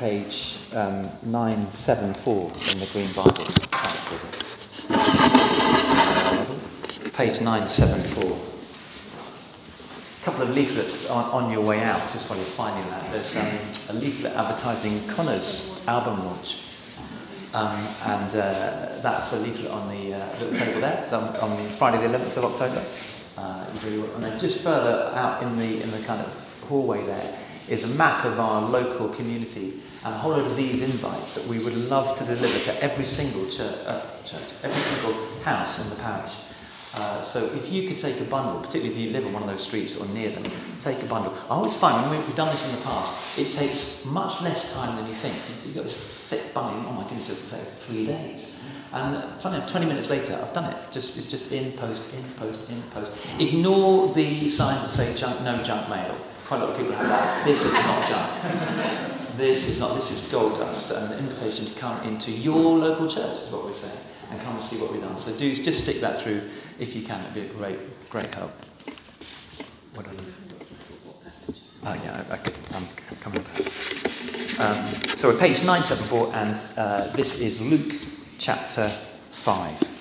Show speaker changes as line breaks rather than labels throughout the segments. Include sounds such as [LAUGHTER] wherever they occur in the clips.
page um, 974 in the Green Bible. Page 974. A couple of leaflets on, on your way out, just while you're finding that. There's um, a leaflet advertising Connor's album launch. Um, and uh, that's a leaflet on the uh, table there, on, on Friday the 11th of October. Uh, really, and then just further out in the, in the kind of hallway there is a map of our local community a whole load of these invites that we would love to deliver to every single church, uh, church every single house in the parish. Uh, so if you could take a bundle, particularly if you live on one of those streets or near them, take a bundle. I always find when we've done this in the past, it takes much less time than you think. You've got this thick bundle, oh my goodness, it'll take three days. And funny enough, 20 minutes later, I've done it. Just, it's just in post, in post, in post. Ignore the signs that say junk, no junk mail. Quite a lot of people have that. This is not junk. [LAUGHS] this is not, this is gold dust. And an invitation to come into your local church is what we're saying. And come and see what we've done. So do just stick that through if you can. It'd be a great, great help. What? Oh yeah, I, I could, I'm coming back. Um, so we're page 974 and uh, this is Luke chapter 5.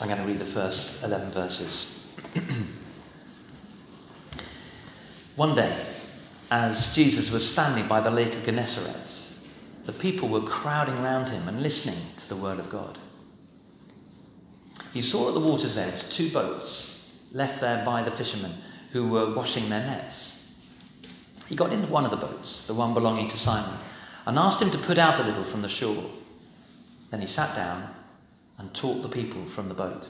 I'm going to read the first 11 verses. [CLEARS THROAT] One day, as Jesus was standing by the lake of Gennesaret, the people were crowding round him and listening to the word of God. He saw at the water's edge two boats left there by the fishermen who were washing their nets. He got into one of the boats, the one belonging to Simon, and asked him to put out a little from the shore. Then he sat down and taught the people from the boat.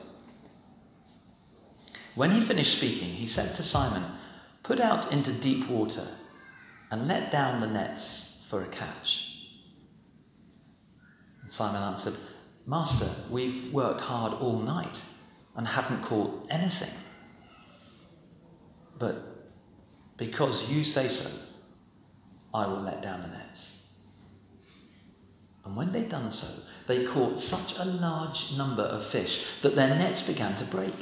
When he finished speaking, he said to Simon, Put out into deep water and let down the nets for a catch. And Simon answered, Master, we've worked hard all night and haven't caught anything. But because you say so, I will let down the nets. And when they'd done so, they caught such a large number of fish that their nets began to break.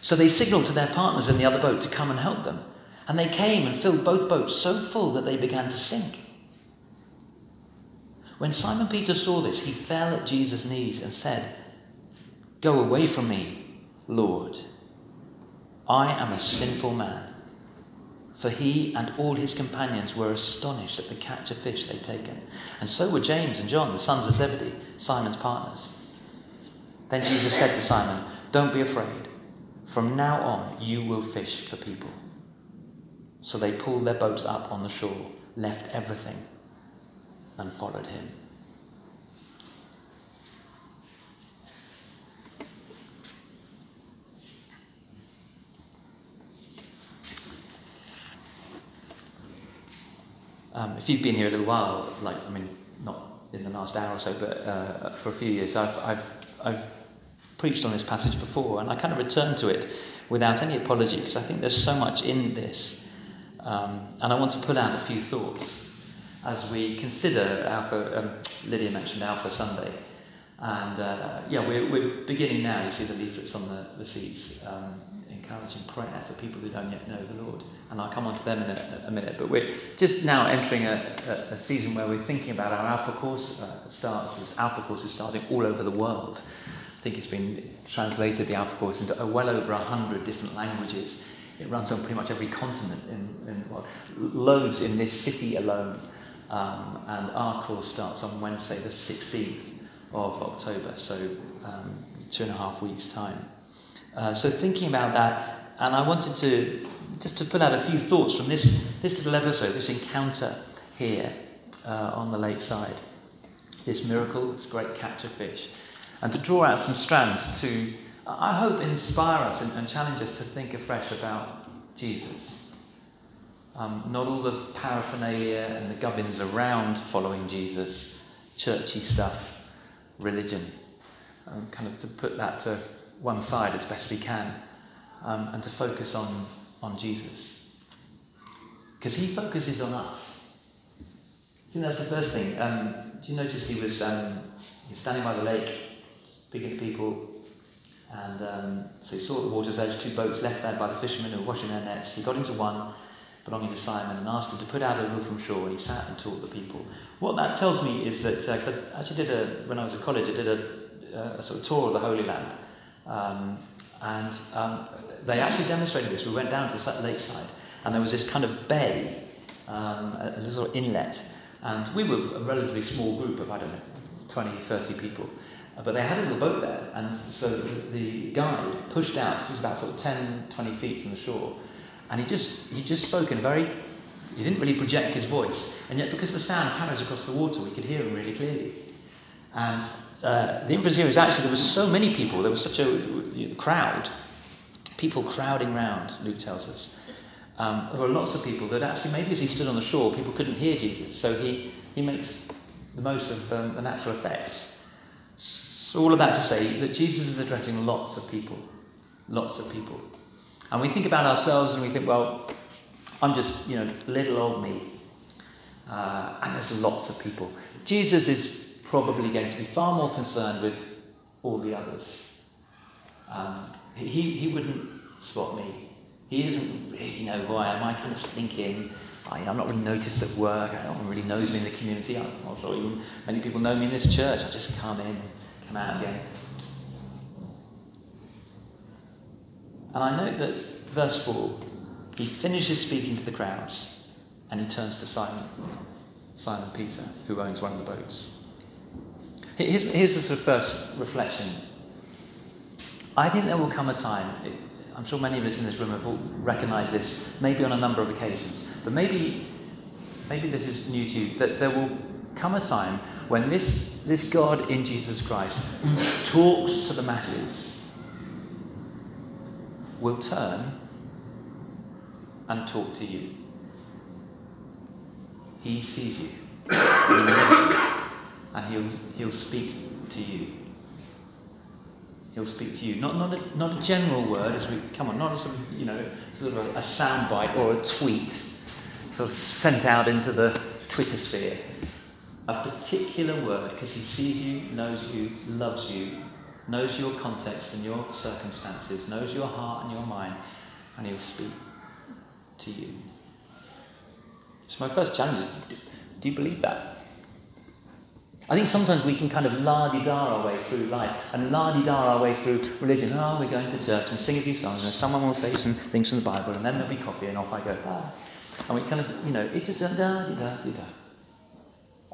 So they signaled to their partners in the other boat to come and help them. And they came and filled both boats so full that they began to sink. When Simon Peter saw this, he fell at Jesus' knees and said, Go away from me, Lord. I am a sinful man for he and all his companions were astonished at the catch of fish they'd taken. And so were James and John, the sons of Zebedee, Simon's partners. Then Jesus said to Simon, Don't be afraid. From now on, you will fish for people. So they pulled their boats up on the shore, left everything, and followed him. Um, if you've been here a little while, like I mean, not in the last hour or so, but uh, for a few years, I've, I've, I've preached on this passage before, and I kind of return to it without any apology because I think there's so much in this, um, and I want to pull out a few thoughts as we consider Alpha. Um, Lydia mentioned Alpha Sunday, and uh, yeah, we're, we're beginning now. You see the leaflets on the, the seats, um, encouraging prayer for people who don't yet know the Lord and I'll come on to them in a, a minute. But we're just now entering a, a, a, season where we're thinking about our Alpha course. Uh, starts Alpha course is starting all over the world. Think it's been translated the Alpha course into uh, well over a hundred different languages. It runs on pretty much every continent, in, in loads in this city alone. Um, and our course starts on Wednesday, the 16th of October, so um, two and a half weeks' time. Uh, so thinking about that, and I wanted to just to pull out a few thoughts from this, this little episode, this encounter here uh, on the lakeside, this miracle, this great catch of fish, and to draw out some strands to, I hope, inspire us and, and challenge us to think afresh about Jesus. Um, not all the paraphernalia and the gubbins around following Jesus, churchy stuff, religion. Um, kind of to put that to one side as best we can um, and to focus on on Jesus. Because he focuses on us. I think that's the first thing. Um, do you notice he was, um, he was standing by the lake, speaking to people, And um, so he saw at the water's edge two boats left there by the fishermen who were washing their nets. He got into one belonging to Simon and asked him to put out a little from shore. And he sat and taught the people. What that tells me is that, uh, I actually did a, when I was at college, I did a, a sort of tour of the Holy Land. Um, and um, they actually demonstrated this. We went down to the lakeside, and there was this kind of bay, um, a, a little inlet. And we were a relatively small group of, I don't know, 20, 30 people. But they had a little boat there, and so the, guide pushed out, he was about sort of 10, 20 feet from the shore, and he just, he just spoke in very he didn't really project his voice, and yet because the sound carries across the water, we could hear him really clearly. And uh, the inference here is actually there were so many people, there was such a you know, crowd, people crowding round, Luke tells us. Um, there were lots of people that actually, maybe as he stood on the shore, people couldn't hear Jesus, so he, he makes the most of um, the natural effects. So, all of that to say that Jesus is addressing lots of people, lots of people. And we think about ourselves and we think, well, I'm just, you know, little old me. Uh, and there's lots of people. Jesus is probably going to be far more concerned with all the others. Um, he, he wouldn't spot me. He doesn't really know who I am. I kind of sneak in. I, am not really noticed at work. No one really knows me in the community. I'm not sure even many people know me in this church. I just come in, come out again. And I note that verse 4 he finishes speaking to the crowds and he turns to Simon, Simon Peter, who owns one of the boats. Here's, here's the sort of first reflection. I think there will come a time, I'm sure many of us in this room have all recognized this, maybe on a number of occasions, but maybe, maybe this is new to you, that there will come a time when this, this God in Jesus Christ talks to the masses, will turn and talk to you. He sees you, he knows you, and he'll, he'll speak to you. He'll speak to you. Not, not, a, not a general word, as we come on, not a sort you know, sort of a, a soundbite or a tweet sort of sent out into the Twitter sphere. A particular word, because he sees you, knows you, loves you, knows your context and your circumstances, knows your heart and your mind, and he'll speak to you. So, my first challenge is do, you believe that? I think sometimes we can kind of la di da our way through life and la di da our way through religion. Oh, we're going to church and sing a few songs, and someone will say some things from the Bible, and then there'll be coffee, and off I go. Ah. And we kind of, you know, it just da di da di da.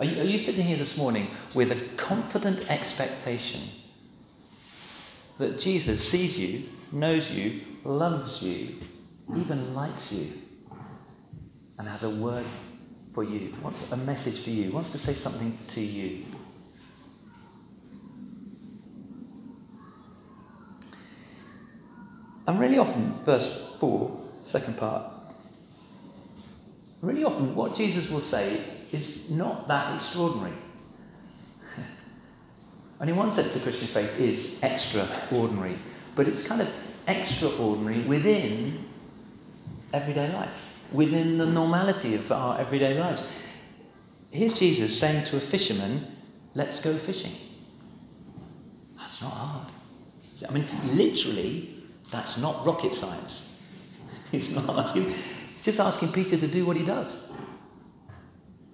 Are you, are you sitting here this morning with a confident expectation that Jesus sees you, knows you, loves you, even likes you and has a word for you, wants a message for you, wants to say something to you. And really often, verse 4, second part, really often what Jesus will say is not that extraordinary. [LAUGHS] and in one sense, the Christian faith is extraordinary, but it's kind of extraordinary within everyday life, within the normality of our everyday lives. Here's Jesus saying to a fisherman, Let's go fishing. That's not hard. I mean, literally, that's not rocket science. [LAUGHS] He's not asking, he's just asking Peter to do what he does.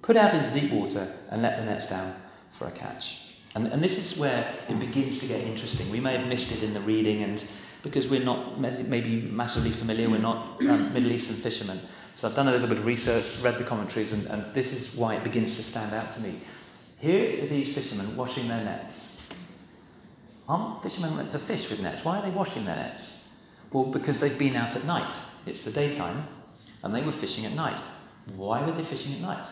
Put out into deep water and let the nets down for a catch. And, and this is where it begins to get interesting. We may have missed it in the reading, and because we're not maybe massively familiar, we're not um, Middle Eastern fishermen. So I've done a little bit of research, read the commentaries, and, and this is why it begins to stand out to me. Here are these fishermen washing their nets. Aren't fishermen meant to fish with nets? Why are they washing their nets? Well, because they've been out at night. It's the daytime, and they were fishing at night. Why were they fishing at night?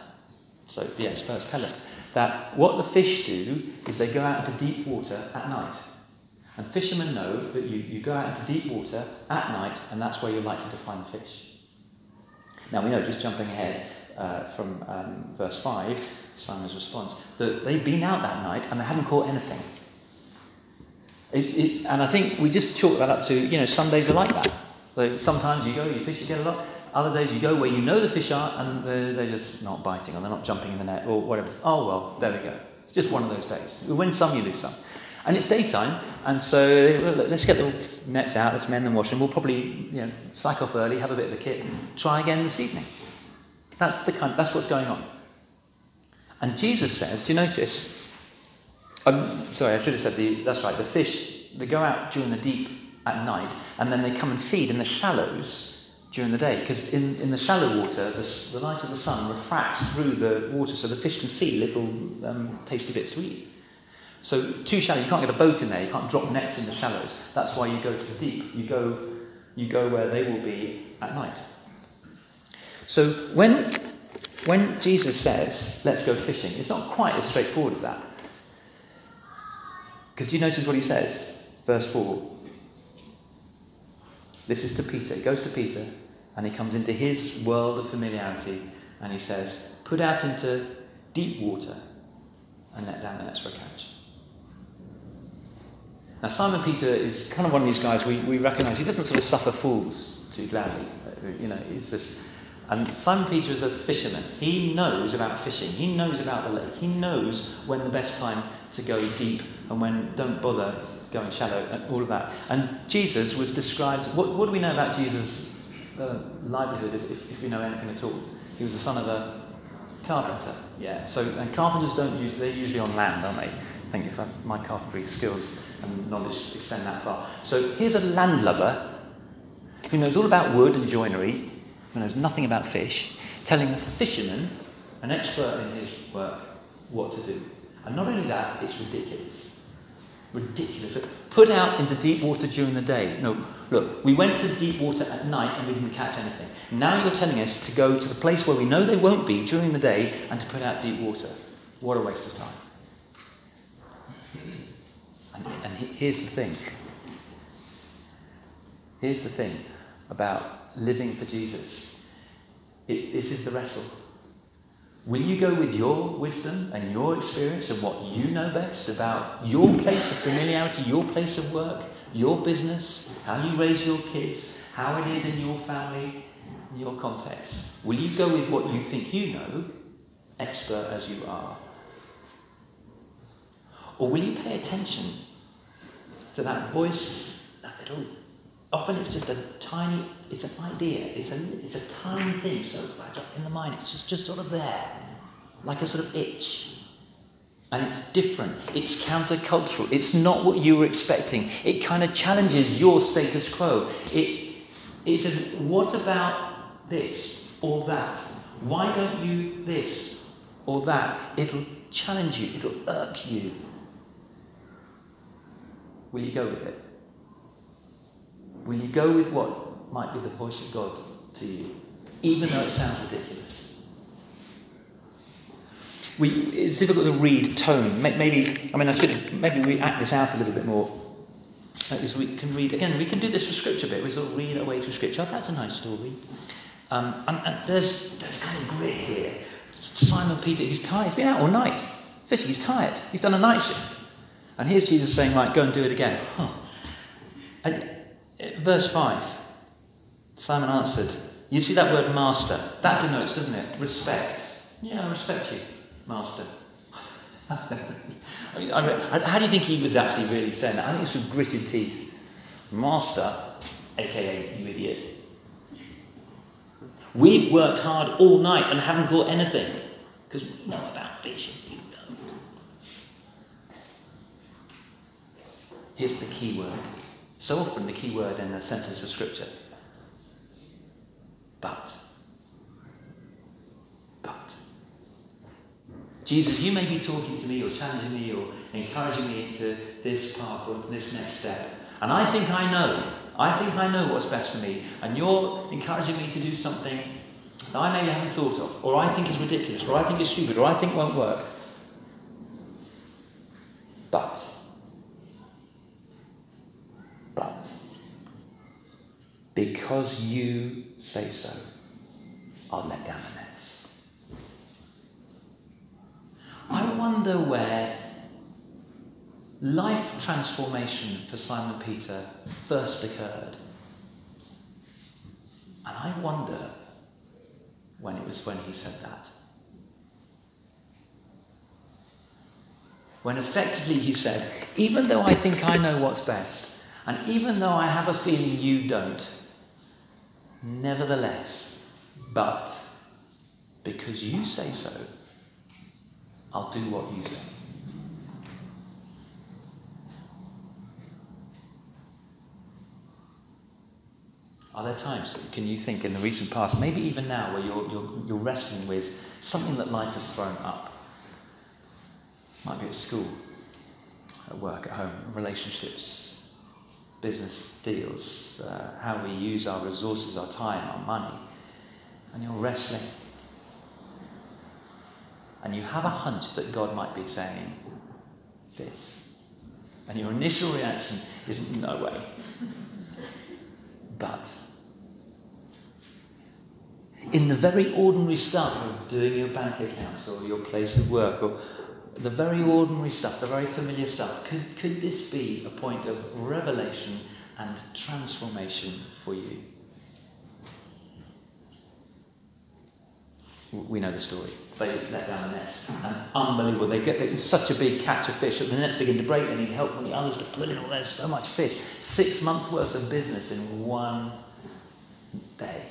So the experts tell us that what the fish do is they go out into deep water at night. And fishermen know that you, you go out into deep water at night, and that's where you're likely to find fish. Now we know, just jumping ahead uh, from um, verse 5, Simon's response, that they've been out that night and they hadn't caught anything. It, it, and I think we just chalk that up to, you know, some days are like that. So sometimes you go, you fish, you get a lot. Other days you go where you know the fish are and they're, they're just not biting or they're not jumping in the net or whatever. Oh, well, there we go. It's just one of those days. You win some, you lose some. And it's daytime, And so well, let's get the nets out, let's mend them, wash them. We'll probably you know, slack off early, have a bit of a kit, try again this evening. That's, the kind, that's what's going on. And Jesus says, do you notice? I'm um, sorry, I should have said the, that's right, the fish, they go out during the deep at night and then they come and feed in the shallows during the day because in, in the shallow water, the, the light of the sun refracts through the water so the fish can see little um, tasty bits to eat. So too shallow, you can't get a boat in there, you can't drop nets in the shallows. That's why you go to the deep. You go, you go where they will be at night. So when, when Jesus says, let's go fishing, it's not quite as straightforward as that. Because do you notice what he says? Verse 4. This is to Peter. It goes to Peter and he comes into his world of familiarity and he says, Put out into deep water and let down the nets for a catch. Now, Simon Peter is kind of one of these guys we, we recognize. He doesn't sort of suffer fools too gladly. Uh, you know, he's this. And Simon Peter is a fisherman. He knows about fishing. He knows about the lake. He knows when the best time to go deep and when don't bother going shallow and all of that. And Jesus was described. What, what do we know about Jesus' uh, livelihood if, if, if, we know anything at all. He was the son of a carpenter. Yeah. So and carpenters don't use, they're usually on land, aren't they? I think if I, my carpentry skills and knowledge extend that far. So here's a landlubber who knows all about wood and joinery, who knows nothing about fish, telling a fisherman, an expert in his work, what to do. And not only that, it's ridiculous ridiculous. Put out into deep water during the day. No, look, we went to deep water at night and we didn't catch anything. Now you're telling us to go to the place where we know they won't be during the day and to put out deep water. What a waste of time. And, and here's the thing. Here's the thing about living for Jesus. It, this is the wrestle. Will you go with your wisdom and your experience and what you know best about your place of familiarity, your place of work, your business, how you raise your kids, how it is in your family, in your context? Will you go with what you think you know, expert as you are? Or will you pay attention to that voice, that little often it's just a tiny, it's an idea, it's a, it's a tiny thing, so in the mind, it's just, just sort of there, like a sort of itch. And it's different, it's countercultural, it's not what you were expecting. It kind of challenges your status quo. It, it says, what about this or that? Why don't you this or that? It'll challenge you, it'll irk you. Will you go with it? Will you go with what might be the voice of God to you, even though it sounds ridiculous? We, it's difficult to read tone. Maybe, I mean, I should maybe we act this out a little bit more. As we can read again, we can do this for scripture bit. We sort of read our way through scripture. Oh, that's a nice story. Um, and, and, there's there's of grit here. Simon Peter, he's tired. He's been out all night fishing. He's tired. He's done a night shift, and here's Jesus saying, "Right, go and do it again." Huh. And Verse 5 Simon answered, You see that word master? That denotes, doesn't it? Respect. Yeah, I respect you, master. [LAUGHS] I mean, how do you think he was actually really saying that? I think it's with gritted teeth. Master, aka you idiot. We've worked hard all night and haven't caught anything because we know about fishing, you don't. Here's the key word so often the key word in a sentence of scripture. But. But. Jesus, you may be talking to me or challenging me or encouraging me into this path or this next step. And I think I know. I think I know what's best for me. And you're encouraging me to do something that I maybe haven't thought of, or I think is ridiculous, or I think is stupid, or I think won't work. But but because you say so, I'll let down the nets. I wonder where life transformation for Simon Peter first occurred. And I wonder when it was when he said that. when effectively he said, Even though I think I know what's best, and even though I have a feeling you don't, nevertheless, but because you say so, I'll do what you say. Are there times, can you think in the recent past, maybe even now, where you're, you're, you're wrestling with something that life has thrown up? Might be at school, at work, at home, relationships, business deals, uh, how we use our resources, our time, our money. And you're wrestling. And you have a hunch that God might be saying this. And your initial reaction is, no way. But in the very ordinary stuff of doing your bank accounts or your place of work or the very ordinary stuff, the very familiar stuff, could, could this be a point of revelation and transformation for you? We know the story. They let down the nets. [LAUGHS] And unbelievable. They get such a big catch of fish that the nets begin to break. They need help from the others to pull in all there's so much fish. Six months worth of business in one day.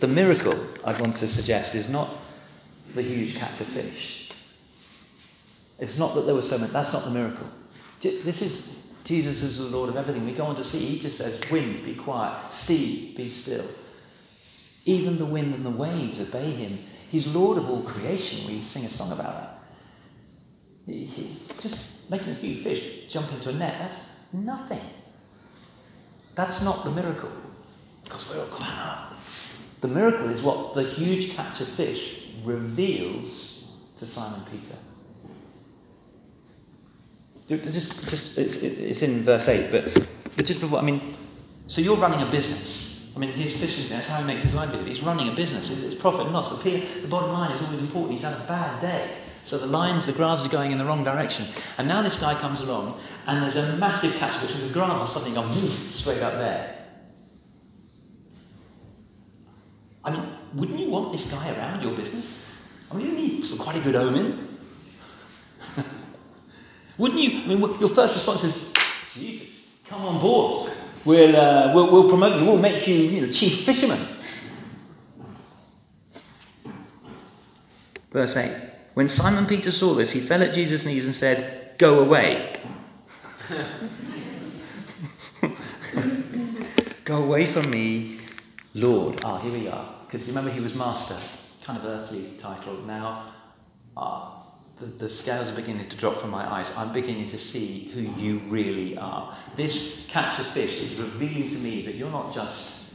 The miracle I want to suggest is not the huge catch of fish. It's not that there was so many, that's not the miracle. This is Jesus is the Lord of everything. We go on to see, he just says, Wind, be quiet, sea, be still. Even the wind and the waves obey him. He's Lord of all creation. We sing a song about that. Just making a few fish jump into a net, that's nothing. That's not the miracle. Because we're all going up. The miracle is what the huge catch of fish reveals to Simon Peter. Just, just it's, it's in verse 8, but, but just before, I mean, so you're running a business. I mean, he's fishing, that's how he makes his livelihood. He's running a business. It's profit and loss. The, the bottom line is always important. He's had a bad day. So the lines, the graphs are going in the wrong direction. And now this guy comes along, and there's a massive catch and the graphs are suddenly gone straight up there. I mean, wouldn't you want this guy around your business? I mean, isn't he quite a good omen? [LAUGHS] wouldn't you? I mean, your first response is, Jesus, come on board. We'll, uh, we'll, we'll promote you. We'll make you, you know, chief fisherman. Verse 8. When Simon Peter saw this, he fell at Jesus' knees and said, Go away. [LAUGHS] Go away from me, Lord. Ah, here we are. Because remember, he was master, kind of earthly title. Now, ah, the, the scales are beginning to drop from my eyes. I'm beginning to see who you really are. This catch of fish is revealing to me that you're not just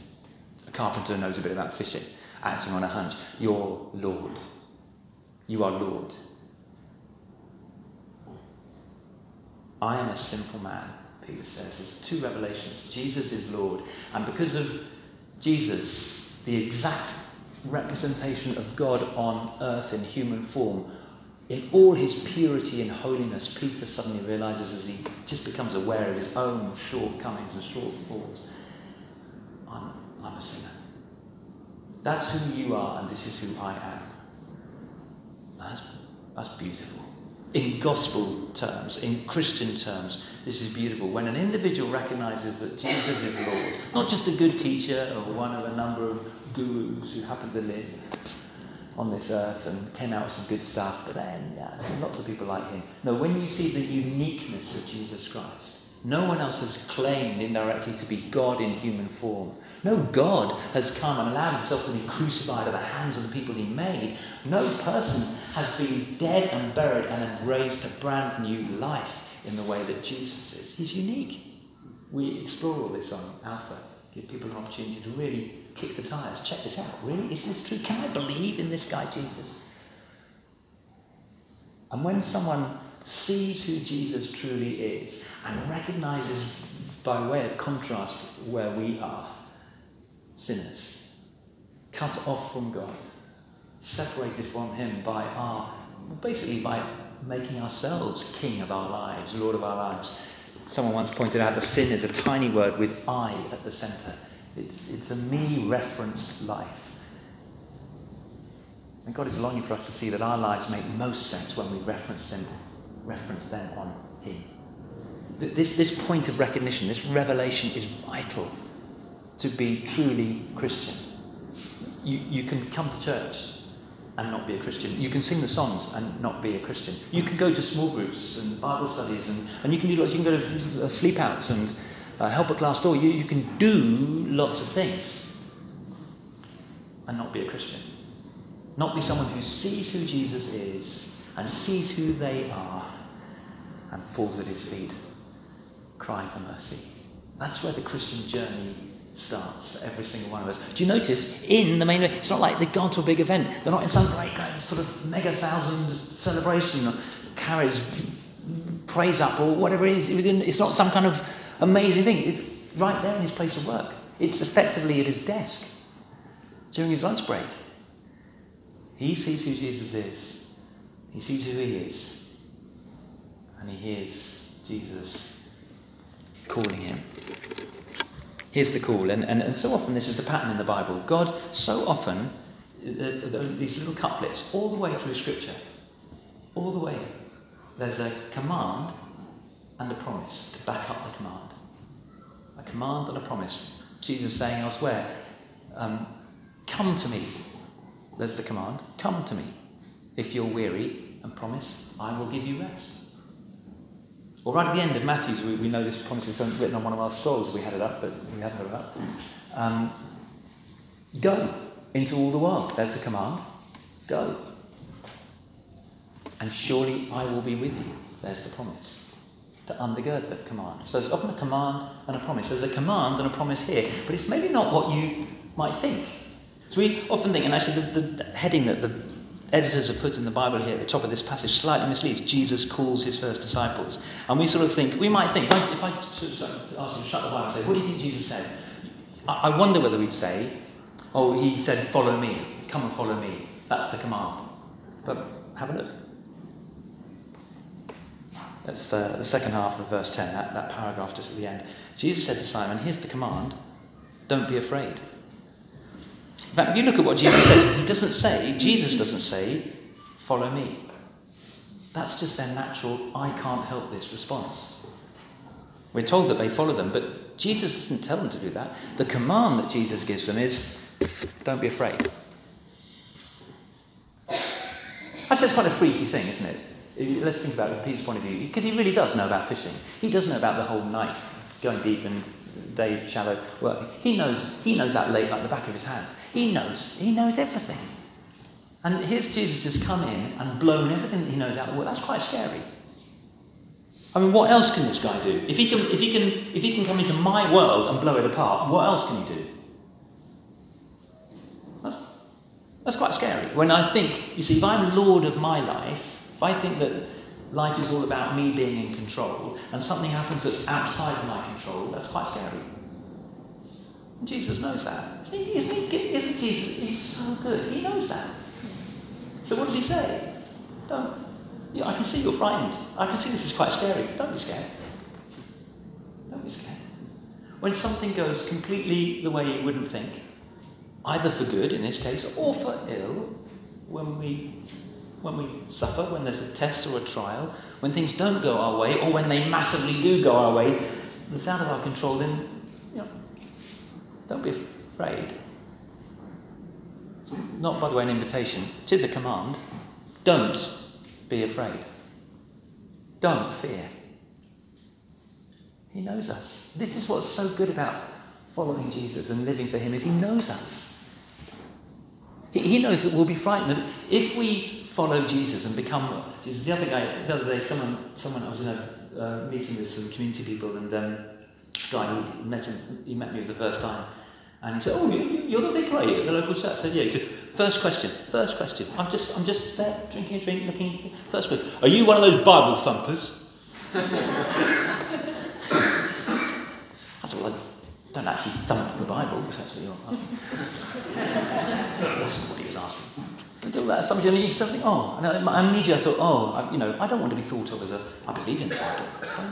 a carpenter who knows a bit about fishing, acting on a hunch. You're Lord. You are Lord. I am a sinful man, Peter says. There's two revelations. Jesus is Lord. And because of Jesus, the exact representation of God on earth in human form, in all his purity and holiness, Peter suddenly realizes as he just becomes aware of his own shortcomings and shortfalls I'm, I'm a sinner. That's who you are, and this is who I am. That's, that's beautiful. In gospel terms, in Christian terms, this is beautiful. When an individual recognizes that Jesus is Lord, not just a good teacher or one of a number of gurus who happen to live on this earth and came out with some good stuff, but then yeah, lots of people like him. No, when you see the uniqueness of Jesus Christ, no one else has claimed indirectly to be God in human form. No God has come and allowed himself to be crucified at the hands of the people he made. No person has been dead and buried and then raised to brand new life in the way that Jesus is. He's unique. We explore all this on Alpha, give people an opportunity to really kick the tires. Check this out. Really? Is this true? Can I believe in this guy, Jesus? And when someone sees who Jesus truly is and recognizes, by way of contrast, where we are sinners, cut off from God, separated from Him by our, basically by making ourselves king of our lives, Lord of our lives. Someone once pointed out that sin is a tiny word with I at the centre. It's, it's a me referenced life. And God is longing for us to see that our lives make most sense when we reference them, reference them on Him. This, this point of recognition, this revelation is vital to be truly Christian. You, you can come to church and not be a Christian. You can sing the songs and not be a Christian. You can go to small groups and Bible studies and, and you can do lots, you can go to uh, sleep outs and uh, help at glass door. You, you can do lots of things and not be a Christian. Not be someone who sees who Jesus is and sees who they are and falls at his feet, crying for mercy. That's where the Christian journey starts for every single one of us. Do you notice in the main, it's not like they've gone to a big event. They're not in some great, great sort of mega thousand celebration or carries praise up or whatever it is. It's not some kind of amazing thing. It's right there in his place of work. It's effectively at his desk during his lunch break. He sees who Jesus is. He sees who he is. And he hears Jesus calling him. Here's the call. And, and, and so often, this is the pattern in the Bible. God, so often, uh, uh, these little couplets, all the way through Scripture, all the way, there's a command and a promise to back up the command. A command and a promise. Jesus saying elsewhere, um, Come to me. There's the command. Come to me. If you're weary, and promise, I will give you rest. Or right at the end of Matthew's, we, we know this promise is written on one of our souls. We had it up, but we haven't had it up. Um, go into all the world. There's the command. Go. And surely I will be with you. There's the promise. To undergird the command. So it's often a command and a promise. There's a command and a promise here, but it's maybe not what you might think. So we often think, and actually the, the heading that the editors have put in the Bible here at the top of this passage slightly misleads. Jesus calls his first disciples. And we sort of think, we might think, if I, ask them to shut the Bible and say, what do you think Jesus said? I, I wonder whether we'd say, oh, he said, follow me, come and follow me. That's the command. But have a look. That's the, the second half of verse 10, that, that paragraph just at the end. Jesus said to Simon, Here's the command don't be afraid. In fact, if you look at what Jesus says, he doesn't say, Jesus doesn't say, follow me. That's just their natural, I can't help this response. We're told that they follow them, but Jesus doesn't tell them to do that. The command that Jesus gives them is, don't be afraid. That's just quite a freaky thing, isn't it? Let's think about it from Peter's point of view, because he really does know about fishing. He does know about the whole night, going deep and day shallow work. He knows, he knows that lake like the back of his hand. He knows. He knows everything. And here's Jesus just come in and blown everything he knows out of the world. That's quite scary. I mean, what else can this guy do? If he can, if he can, if he can come into my world and blow it apart, what else can he do? That's, that's quite scary. When I think, you see, if I'm lord of my life, if I think that life is all about me being in control, and something happens that's outside my control, that's quite scary. And Jesus knows that. Isn't, isn't Jesus? He's so good. He knows that. So what does he say? Don't. Yeah, I can see you're frightened. I can see this is quite scary. Don't be scared. Don't be scared. When something goes completely the way you wouldn't think, either for good in this case or for ill, when we when we suffer, when there's a test or a trial, when things don't go our way, or when they massively do go our way, it's out of our control, then you know, don't be afraid. It's not, by the way, an invitation, it is a command. Don't be afraid. Don't fear. He knows us. This is what's so good about following Jesus and living for Him is He knows us. He, he knows that we'll be frightened. if we follow Jesus and become the other guy, the other day, someone, someone I was in a uh, meeting with some community people, and um, guy who met him, he met me for the first time, and he said, "Oh, you're the vicar, you, at the local church?" Said, "Yeah." He said, first question, first question. I'm just, I'm just there drinking a drink, looking. First question. Are you one of those Bible thumpers?" I said, "Well, I don't actually thump the Bible. That's actually what That wasn't what he was asking." But that assumption, you something. Oh, and immediately I thought, oh, I, you know, I don't want to be thought of as a. I believe in the Bible.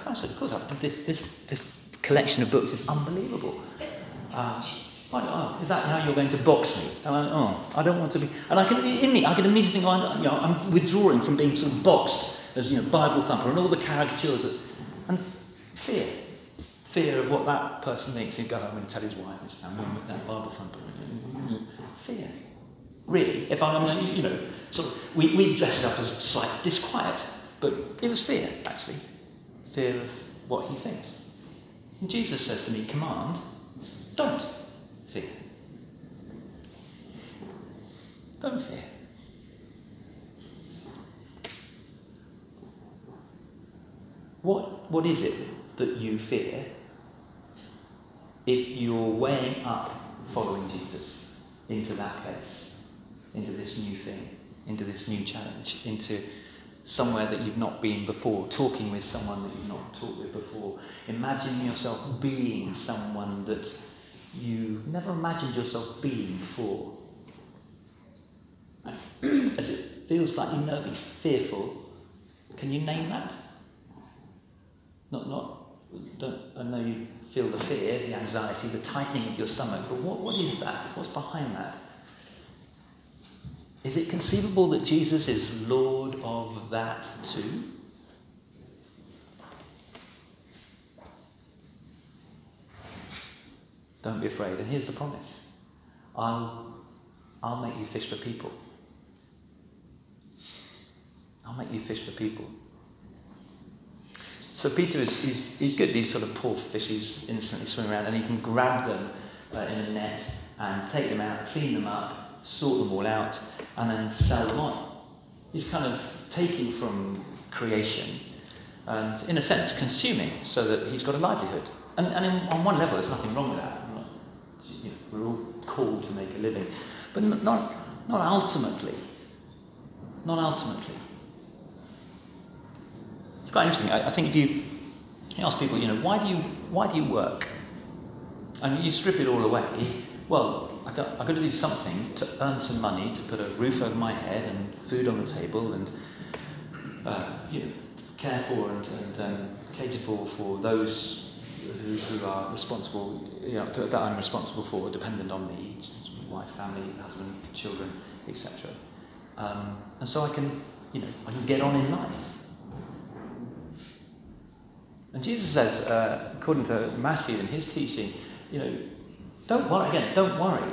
I said, of course, I, this, this, this collection of books is unbelievable. Uh, oh, is that how you're going to box me? And I, oh, I don't want to be. And I can, in me, I can immediately think, oh, you know, I'm withdrawing from being sort of boxed as, you know, Bible thumper and all the caricatures. And fear. Fear of what that person thinks. He'd go home and tell his wife, I'm going with that Bible thumper. Fear. Really. If I'm, you know, sort of, we, we dress up as slight disquiet, but it was fear, actually. Fear of what he thinks. And Jesus says to me, command, don't fear. Don't fear. What, what is it that you fear if you're weighing up following Jesus into that place, into this new thing, into this new challenge, into somewhere that you've not been before, talking with someone that you've not talked with before, imagining yourself being someone that you've never imagined yourself being before. As it feels like you know fearful, can you name that? Not, not, don't, I know you feel the fear, the anxiety, the tightening of your stomach, but what, what is that? What's behind that? Is it conceivable that Jesus is Lord of that too? Don't be afraid. And here's the promise I'll, I'll make you fish for people. I'll make you fish for people. So Peter is he's, he's good. These sort of poor fishes innocently swim around, and he can grab them uh, in a net and take them out, clean them up, sort them all out, and then sell them on. He's kind of taking from creation and, in a sense, consuming so that he's got a livelihood. And, and in, on one level, there's nothing wrong with that. Not, you know, we're all called to make a living. But not, not ultimately. Not ultimately. It's quite interesting. I, I think if you, you ask people, you know, why do you, why do you work? And you strip it all away, well, I got, I got to do something to earn some money, to put a roof over my head and food on the table and uh, you know, care for and, and um, cater for, for those who, who are responsible, you know, that I'm responsible for, dependent on me, wife, family, husband, children, etc. Um, and so I can, you know, I can get on in life. And Jesus says, uh, according to Matthew in his teaching, you know, don't worry, again, don't worry.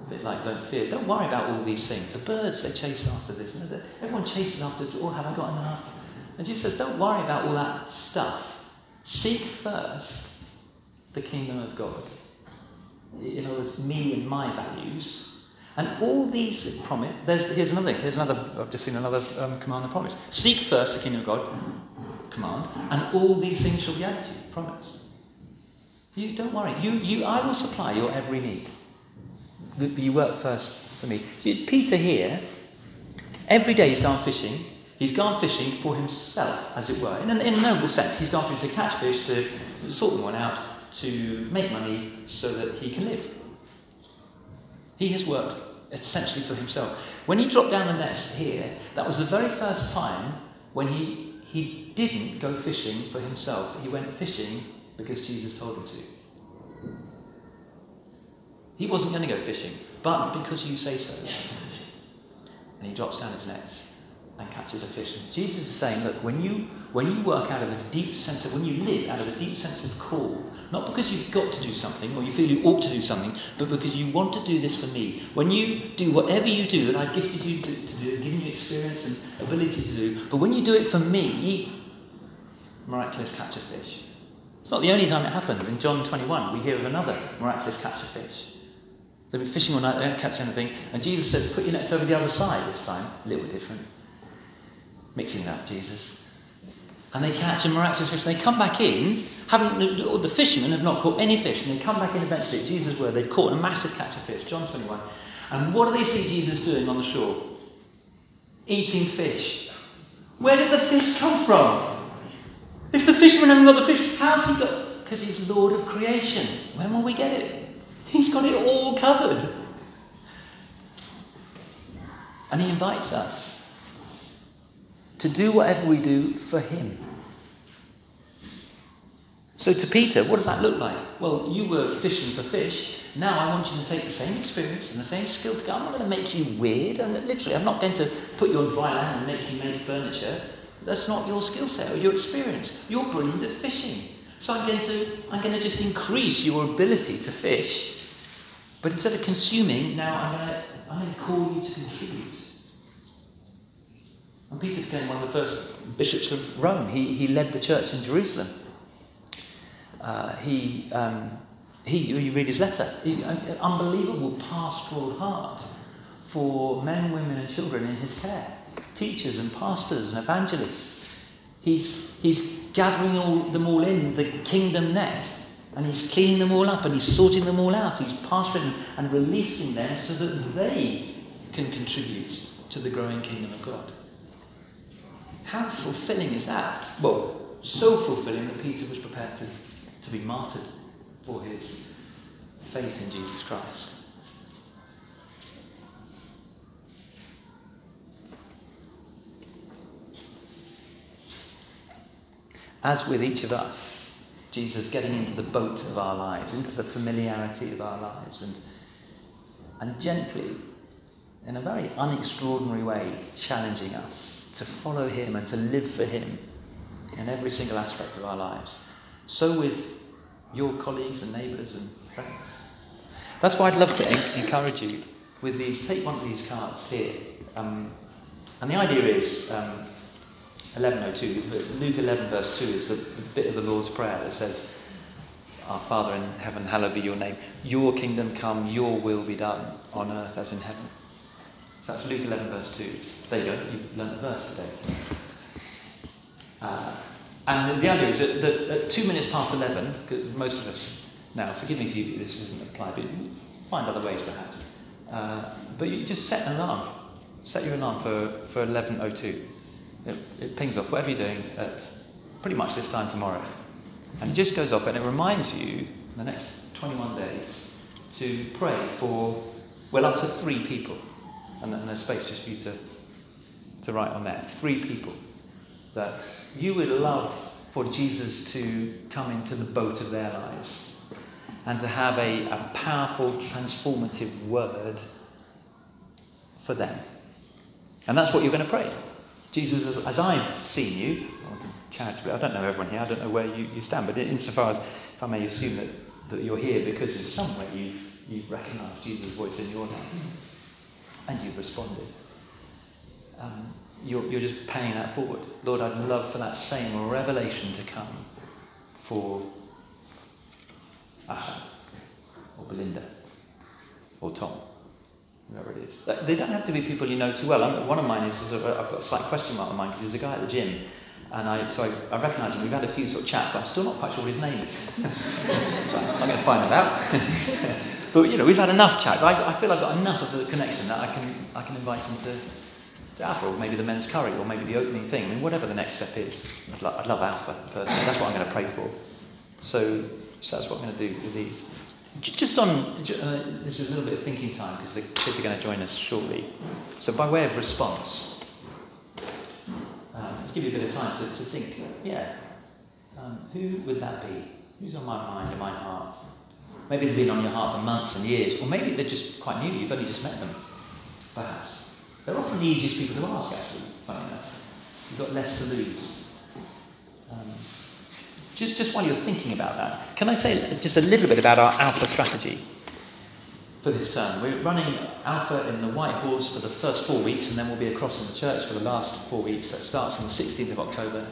A bit like don't fear. Don't worry about all these things. The birds, they chase after this. Everyone chases after, oh, have I got enough? And Jesus says, don't worry about all that stuff. Seek first the kingdom of God. You know, it's me and my values. And all these promise. There's, here's another thing. Here's another. I've just seen another um, command and promise. Seek first the kingdom of God command, and all these things shall be added to you. Promise. You don't worry. You, you, I will supply your every need. You work first for me. Peter here, every day he's gone fishing. He's gone fishing for himself, as it were. In, an, in a noble sense, he's gone fishing to catch fish, to sort them one out, to make money so that he can live. He has worked essentially for himself. When he dropped down the nets here, that was the very first time when he he didn't go fishing for himself. He went fishing because Jesus told him to. He wasn't going to go fishing, but because you say so. And he drops down his nets and catches a fish. And Jesus is saying, look, when you when you work out of a deep sense of when you live out of a deep sense of call, not because you've got to do something or you feel you ought to do something, but because you want to do this for me. When you do whatever you do that I've gifted you to, to do, given you experience and ability to do, but when you do it for me, miraculous catch of fish. It's not the only time it happened. In John 21, we hear of another miraculous catch of fish. They've been fishing all night, they don't catch anything, and Jesus says, Put your nets over the other side this time. A little different. Mixing that, Jesus. And they catch a miraculous fish. They come back in, haven't the fishermen have not caught any fish, and they come back in eventually. Jesus' word, they've caught a massive catch of fish. John 21. And what do they see Jesus doing on the shore? Eating fish. Where did the fish come from? If the fisherman hasn't got the fish, how's he got? Because he's Lord of creation. When will we get it? He's got it all covered. And he invites us to do whatever we do for him. So to Peter, what does that look like? Well, you were fishing for fish. Now I want you to take the same experience and the same skill to go. I'm not going to make you weird. I'm, literally, I'm not going to put you on dry land and make you make furniture. That's not your skill set or your experience. You're brilliant at fishing. So I'm going to I'm going to just increase your ability to fish. But instead of consuming, now I'm going to I'm going to call you to contribute. And Peter became one of the first bishops of Rome. He, he led the church in Jerusalem. Uh, he, um, he, you read his letter, he, uh, unbelievable pastoral heart for men, women, and children in his care, teachers and pastors and evangelists. He's, he's gathering all, them all in the kingdom net, and he's cleaning them all up and he's sorting them all out. He's pastoring and releasing them so that they can contribute to the growing kingdom of God. How fulfilling is that? Well, so fulfilling that Peter was prepared to to be martyred for his faith in Jesus Christ. As with each of us, Jesus getting into the boat of our lives, into the familiarity of our lives, and, and gently, in a very unextraordinary way, challenging us to follow him and to live for him in every single aspect of our lives. So with your colleagues and neighbours and friends. That's why I'd love to encourage you with these. Take one of these cards here. Um, and the idea is um, 1102, Luke 11, verse 2 is the, bit of the Lord's Prayer that says, Our Father in heaven, hallowed be your name. Your kingdom come, your will be done on earth as in heaven. That's Luke 11, verse 2. There you go, you've learned the verse today. Uh, and the idea is that, that at two minutes past 11, because most of us, now forgive me if this doesn't apply, but find other ways perhaps. Uh, but you just set an alarm. Set your alarm for, for 11.02. It, it pings off whatever you're doing at pretty much this time tomorrow. And it just goes off and it reminds you the next 21 days to pray for, well, up to three people. And then there's space just for you to, to write on there. Three people that you would love for Jesus to come into the boat of their lives and to have a, a powerful, transformative word for them. And that's what you're going to pray. Jesus, as, as I've seen you, I don't know everyone here, I don't know where you, you stand, but insofar as, if I may assume that, that you're here because in some way you've, you've recognised Jesus' voice in your life and you've responded. Um, you're, you're just paying that forward. Lord, I'd love for that same revelation to come for Asha or Belinda or Tom, whoever it is. They don't have to be people you know too well. I'm, one of mine is, is a, I've got a slight question mark on mine because he's a guy at the gym. And I, so I, I recognise him. We've had a few sort of chats, but I'm still not quite sure what his name is. [LAUGHS] so I'm going to find it out. [LAUGHS] but you know, we've had enough chats. I, I feel I've got enough of the connection that I can I can invite him to Alpha, or maybe the men's curry, or maybe the opening thing. I mean, whatever the next step is. I'd, lo- I'd love Alpha personally. That's what I'm going to pray for. So, so that's what I'm going to do with these. Just on, uh, this is a little bit of thinking time because the kids are going to join us shortly. So, by way of response, um, give you a bit of time to, to think, yeah, um, who would that be? Who's on my mind and my heart? Maybe they've been on your heart for months and years, or maybe they're just quite new, you've only just met them, perhaps. They're often the easiest people to ask, actually, funny enough. You've got less to lose. Um, just, just while you're thinking about that, can I say just a little bit about our Alpha strategy for this term? We're running Alpha in the White Horse for the first four weeks, and then we'll be across in the church for the last four weeks. That starts on the 16th of October,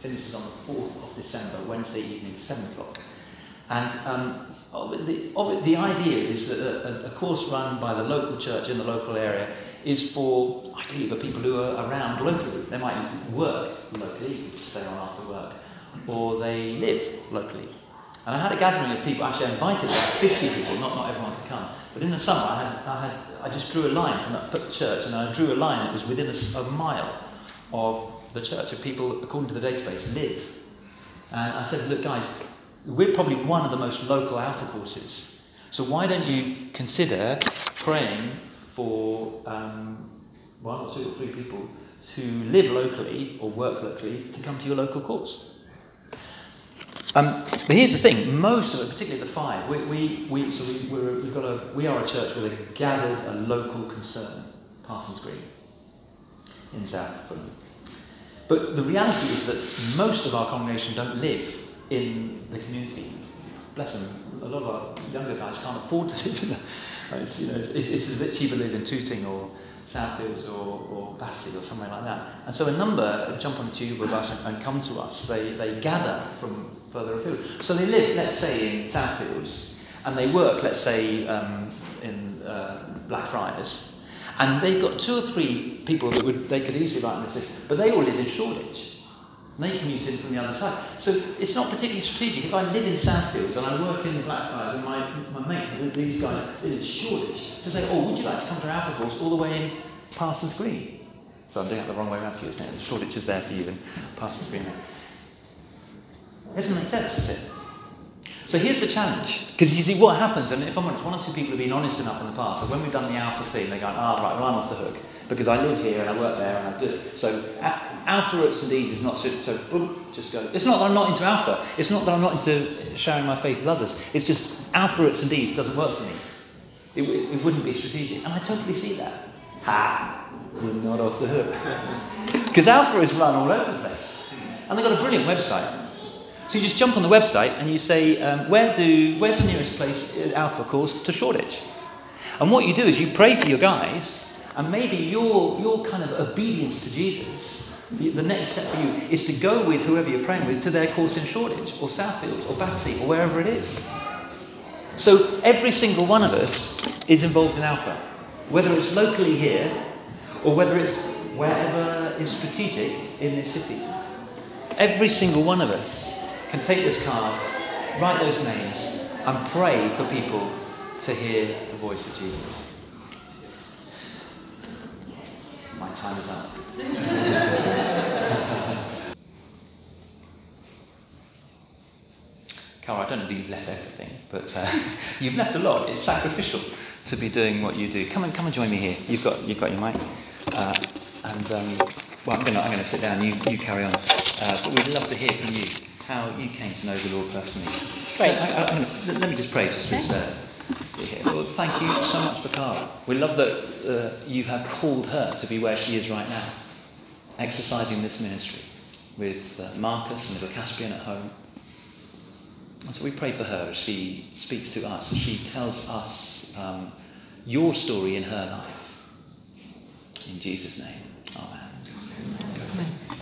finishes on the 4th of December, Wednesday evening, 7 o'clock. And um, the, the idea is that a, a course run by the local church in the local area is for ideally for people who are around locally. They might work locally, stay on after work, or they live locally. And I had a gathering of people, actually I invited about 50 people, not, not everyone could come. But in the summer I, had, I, had, I just drew a line from that church and I drew a line that was within a, a mile of the church of people, according to the database, live. And I said, look guys, we're probably one of the most local alpha courses. So why don't you consider praying for um, one or two or three people who live locally or work locally to come to your local course. Um, but here's the thing: most of it, particularly the five, we, we, we, so we, we've got a, we are a church with a gathered, a local concern, Parsons Green, in South Fulham. But the reality is that most of our congregation don't live in the community. Bless them, a lot of our younger guys can't afford to [LAUGHS] live in the, it's, you know, it's, it's a bit cheaper to live in Tooting or Southfields or, or Battersea or somewhere like that. And so a number jump on a tube with us and, and come to us. They, they gather from further afield. So they live, let's say, in Southfields, and they work, let's say, um, in uh, Blackfriars, and they've got two or three people that would they could easily write this list, but they all live in Shoreditch. And they commute in from the other side. So it's not particularly strategic. If I live in Southfields and I work in Blackfriars and my, my mate, these guys live in Shoreditch, to say, oh, would you like to come to Alpha Course all the way in Parsons Green? So I'm doing it the wrong way around for you, isn't it? Shoreditch is there for you and Parsons Green. It doesn't make sense, does it? So here's the challenge. Because you see what happens, and if I'm honest, one or two people have been honest enough in the past, so when we've done the alpha thing, they go, ah, oh, right, well, I'm off the hook. Because I live here and I work there and I do. So alpha at St. Is not so, so boom, just go. It's not that I'm not into alpha. It's not that I'm not into sharing my faith with others. It's just alpha at St. E's doesn't work for me. It, it, it wouldn't be strategic. And I totally see that. Ha! We're not off the hook. [LAUGHS] Because alpha is run all over the place. And they've got a brilliant website. So you just jump on the website and you say, um, where do, where's the nearest place, uh, Alpha course, to Shoreditch? And what you do is you pray for your guys, and maybe your, your kind of obedience to Jesus, the, the next step for you is to go with whoever you're praying with to their course in Shoreditch, or Southfields, or Battersea, or wherever it is. So every single one of us is involved in Alpha, whether it's locally here, or whether it's wherever is strategic in this city. Every single one of us can take this card, write those names, and pray for people to hear the voice of Jesus. My time is up. [LAUGHS] Carl, I don't know if you've left everything, but uh, [LAUGHS] you've left a lot. It's sacrificial to be doing what you do. Come and come and join me here. You've got you've got your mic, uh, and um, well, I'm going to I'm going to sit down. You you carry on. Uh, but we'd love to hear from you how you came to know the Lord personally.
Great.
I, I, I, let me just pray just as uh, here. Lord, thank you so much for Cara. We love that uh, you have called her to be where she is right now, exercising this ministry with uh, Marcus and little Caspian at home. And so we pray for her as she speaks to us, as she tells us um, your story in her life. In Jesus' name, Amen.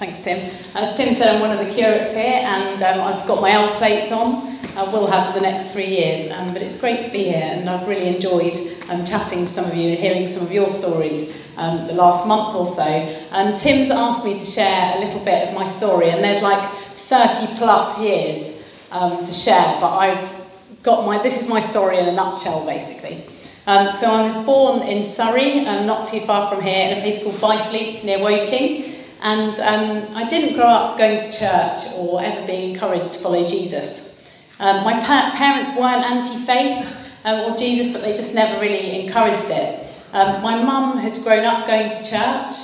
Thanks, Tim. As Tim said, I'm one of the curates here, and um, I've got my L plates on. I will have for the next three years, um, but it's great to be here, and I've really enjoyed um, chatting to some of you and hearing some of your stories um, the last month or so. And Tim's asked me to share a little bit of my story, and there's like 30 plus years um, to share, but I've got my, this is my story in a nutshell, basically. Um, so I was born in Surrey, um, not too far from here, in a place called Byfleet near Woking. And um, I didn't grow up going to church or ever being encouraged to follow Jesus. Um, my pa- parents weren't anti faith uh, or Jesus, but they just never really encouraged it. Um, my mum had grown up going to church.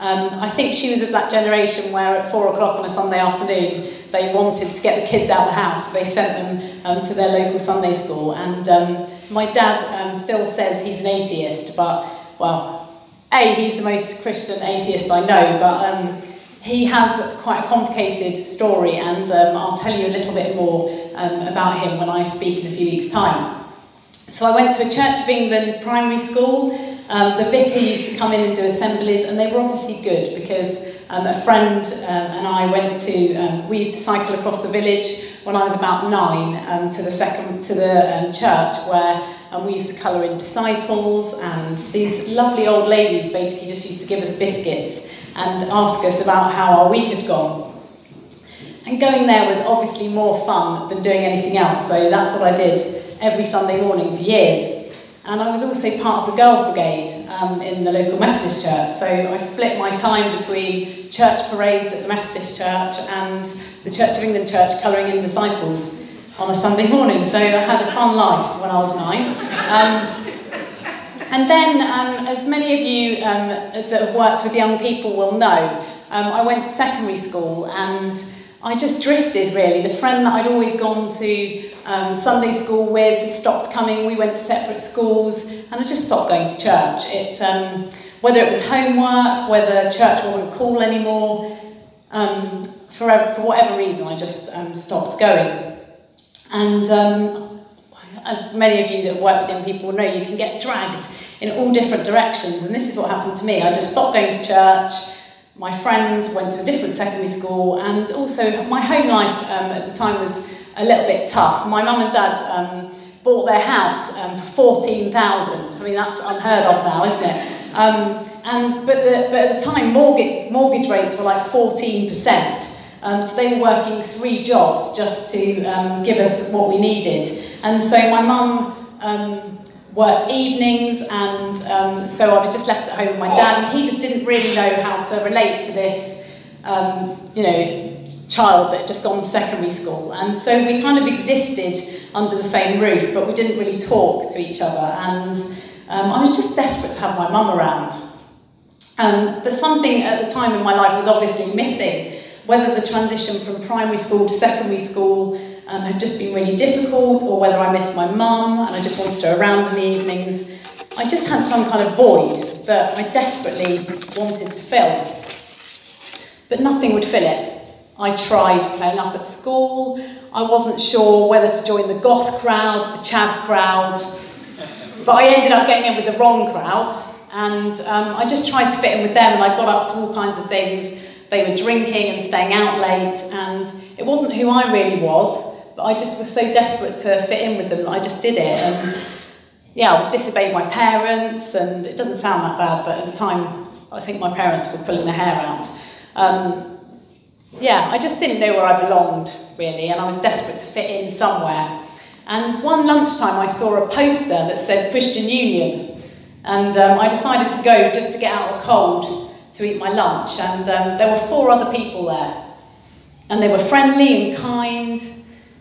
Um, I think she was of that generation where at four o'clock on a Sunday afternoon they wanted to get the kids out of the house. They sent them um, to their local Sunday school. And my dad still says he's an atheist, but well, a, he's the most Christian atheist I know, but um, he has quite a complicated story, and um, I'll tell you a little bit more um, about him when I speak in a few weeks' time. So I went to a Church of England primary school. Um, the vicar used to come in and do assemblies, and they were obviously good because um, a friend um, and I went to. We used to cycle across the village when I was about nine to the second to the church where and we used to colour in disciples, and these lovely old ladies basically just used to give us biscuits and ask us about how our week had gone. And going there was obviously more fun than doing anything else, so that's what I did every Sunday morning for years. And I was also part of the Girls' Brigade um, in the local Methodist church, so I split my time between church parades at the Methodist church and the Church of England church colouring in disciples on a Sunday morning. So I had a fun life when I was nine. Um, and then, um, as many of you um, that have worked with young people will know, um, I went to secondary school and I just drifted really. The friend that I'd always gone to um, Sunday school with stopped coming. We went to separate schools, and I just stopped going to church. It, um, whether it was homework, whether church wasn't cool anymore, for, for whatever reason, I just stopped going. And um, as many of you that work with young people know, you can get dragged in all different directions. And this is what happened to me. I just stopped going to church. My friend went to a different secondary school, and also my home life um, at the time was a little bit tough. My mum and dad um, bought their house um, for 14,000. I mean, that's unheard of now, isn't it? Um, and, but, the, but at the time, mortgage, mortgage rates were like 14%. Um, so they were working three jobs just to um, give us what we needed. And so my mum um, worked evenings, and um, so I was just left at home with my dad, and he just didn't really know how to relate to this, um, you know, child that had just gone to secondary school. And so we kind of existed under the same roof, but we didn't really talk to each other. And um, I was just desperate to have my mum around. Um, but something at the time in my life was obviously missing. Whether the transition from primary school to secondary school um, had just been really difficult, or whether I missed my mum and I just wanted her around in the evenings, I just had some kind of void that I desperately wanted to fill. But nothing would fill it. I tried playing up at school. I wasn't sure whether to join the goth crowd, the chav crowd, but I ended up getting in with the wrong crowd, and um, I just tried to fit in with them, and I got up to all kinds of things. They were drinking and staying out late, and it wasn't who I really was, but I just was so desperate to fit in with them that I just did it. And yeah, I disobeyed my parents, and it doesn't sound that bad, but at the time, I think my parents were pulling their hair out. Um, yeah, I just didn't know where I belonged, really, and I was desperate to fit in somewhere. And one lunchtime, I saw a poster that said Christian Union, and um, I decided to go just to get out of the cold to eat my lunch. And um, there were four other people there, and they were friendly and kind.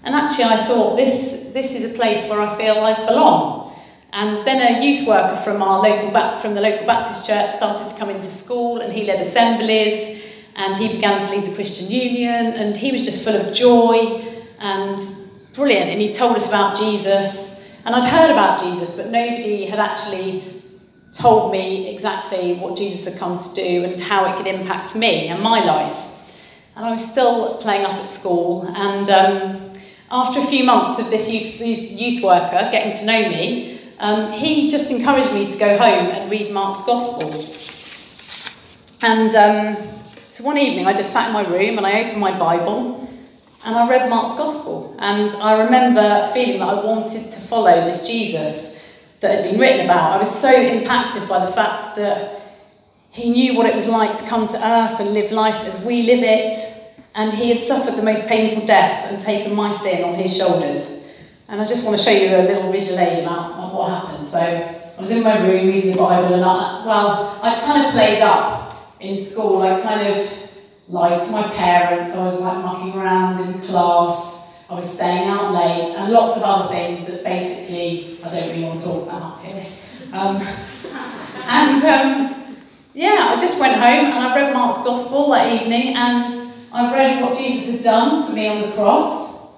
And actually, I thought this this is a place where I feel I belong. And then a youth worker from our local from the local Baptist church started to come into school, and he led assemblies, and he began to lead the Christian Union, and he was just full of joy and brilliant. And he told us about Jesus, and I'd heard about Jesus, but nobody had actually told me exactly what Jesus had come to do and how it could impact me and my life. And I was still playing up at school, and um, after a few months of this youth, youth worker getting to know me, um, he just encouraged me to go home and read Mark's Gospel. And um, so one evening I just sat in my room and I opened my Bible and I read Mark's Gospel. And I remember feeling that I wanted to follow this Jesus that had been written about. I was so impacted by the fact that he knew what it was like to come to earth and live life as we live it, and he had suffered the most painful death and taken my sin on his shoulders. And I just want to show you a little visual aid about what happened. So I was in my room reading the Bible, and I, well, I'd kind of played up in school. I kind of lied to my parents. I was like mucking around in class. I was staying out late, and lots of other things that basically I don't really want to talk about here. Um, [LAUGHS] and um, yeah, I just went home and I read Mark's Gospel that evening, and I read what Jesus had done for me on the cross,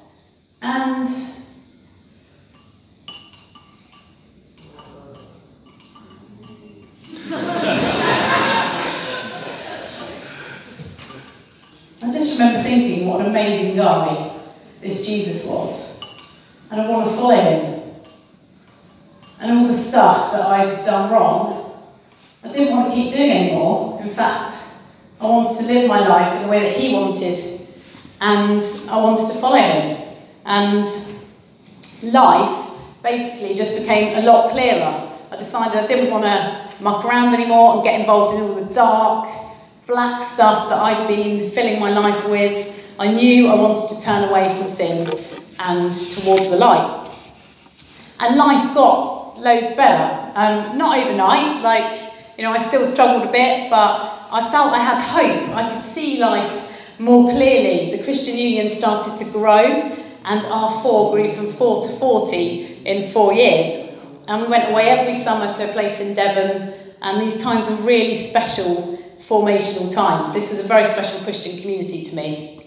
and [LAUGHS] I just remember thinking, what an amazing guy this Jesus was. And I want to follow him. And all the stuff that I'd done wrong, I didn't want to keep doing anymore. In fact, I wanted to live my life in the way that he wanted. And I wanted to follow him. And life basically just became a lot clearer. I decided I didn't want to muck around anymore and get involved in all the dark, black stuff that I'd been filling my life with. I knew I wanted to turn away from sin and towards the light. And life got loads better. Um, not overnight, like, you know, I still struggled a bit, but I felt I had hope. I could see life more clearly. The Christian Union started to grow, and R4 grew from 4 to 40 in four years. And we went away every summer to a place in Devon, and these times were really special formational times. This was a very special Christian community to me.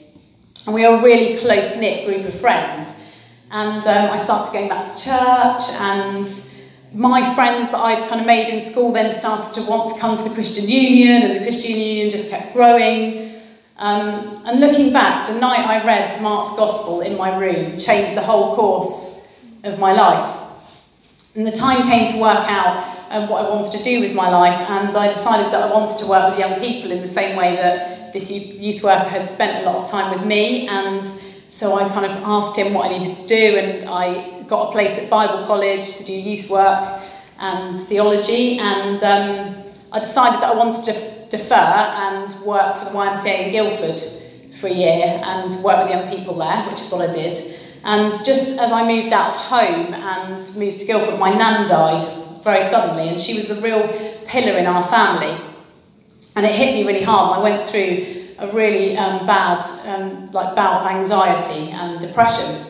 And we were a really close knit group of friends. And um, I started going back to church, and my friends that I'd kind of made in school then started to want to come to the Christian Union, and the Christian Union just kept growing. Um, and looking back, the night I read Mark's Gospel in my room changed the whole course of my life. And the time came to work out um, what I wanted to do with my life, and I decided that I wanted to work with young people in the same way that this youth worker had spent a lot of time with me. And so I kind of asked him what I needed to do, and I got a place at Bible College to do youth work and theology, and um, I decided that I wanted to defer and work for the YMCA in Guildford for a year and work with young people there, which is what I did. And just as I moved out of home and moved to Guildford, my nan died very suddenly, and she was a real pillar in our family. And it hit me really hard. I went through a really um, bad um, like bout of anxiety and depression.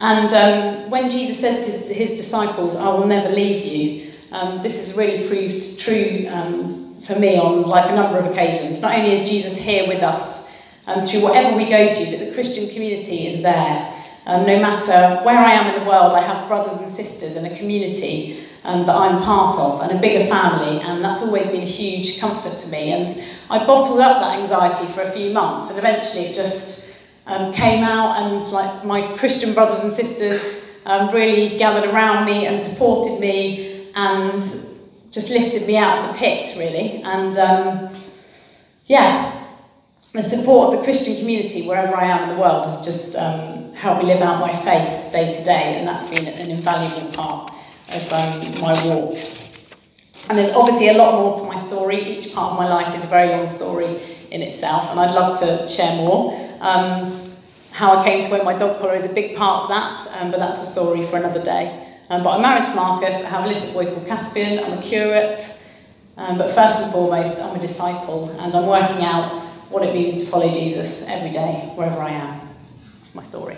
And um, when Jesus said to his disciples, I will never leave you, um, this has really proved true um, for me on like a number of occasions. Not only is Jesus here with us um, through whatever we go through, but the Christian community is there. Um, no matter where I am in the world, I have brothers and sisters and a community um, that I'm part of and a bigger family, and that's always been a huge comfort to me. And I bottled up that anxiety for a few months, and eventually it just um, came out, and like my Christian brothers and sisters um, really gathered around me and supported me, and just lifted me out of the pit, really. And um, yeah, the support of the Christian community wherever I am in the world has just um, helped me live out my faith day to day, and that's been an invaluable part of um, my walk. And there's obviously a lot more to my story. Each part of my life is a very long story in itself, and I'd love to share more. Um, how I came to wear my dog collar is a big part of that, um, but that's a story for another day. Um, but I'm married to Marcus, I have a little boy called Caspian, I'm a curate, um, but first and foremost, I'm a disciple, and I'm working out what it means to follow Jesus every day, wherever I am. That's my story.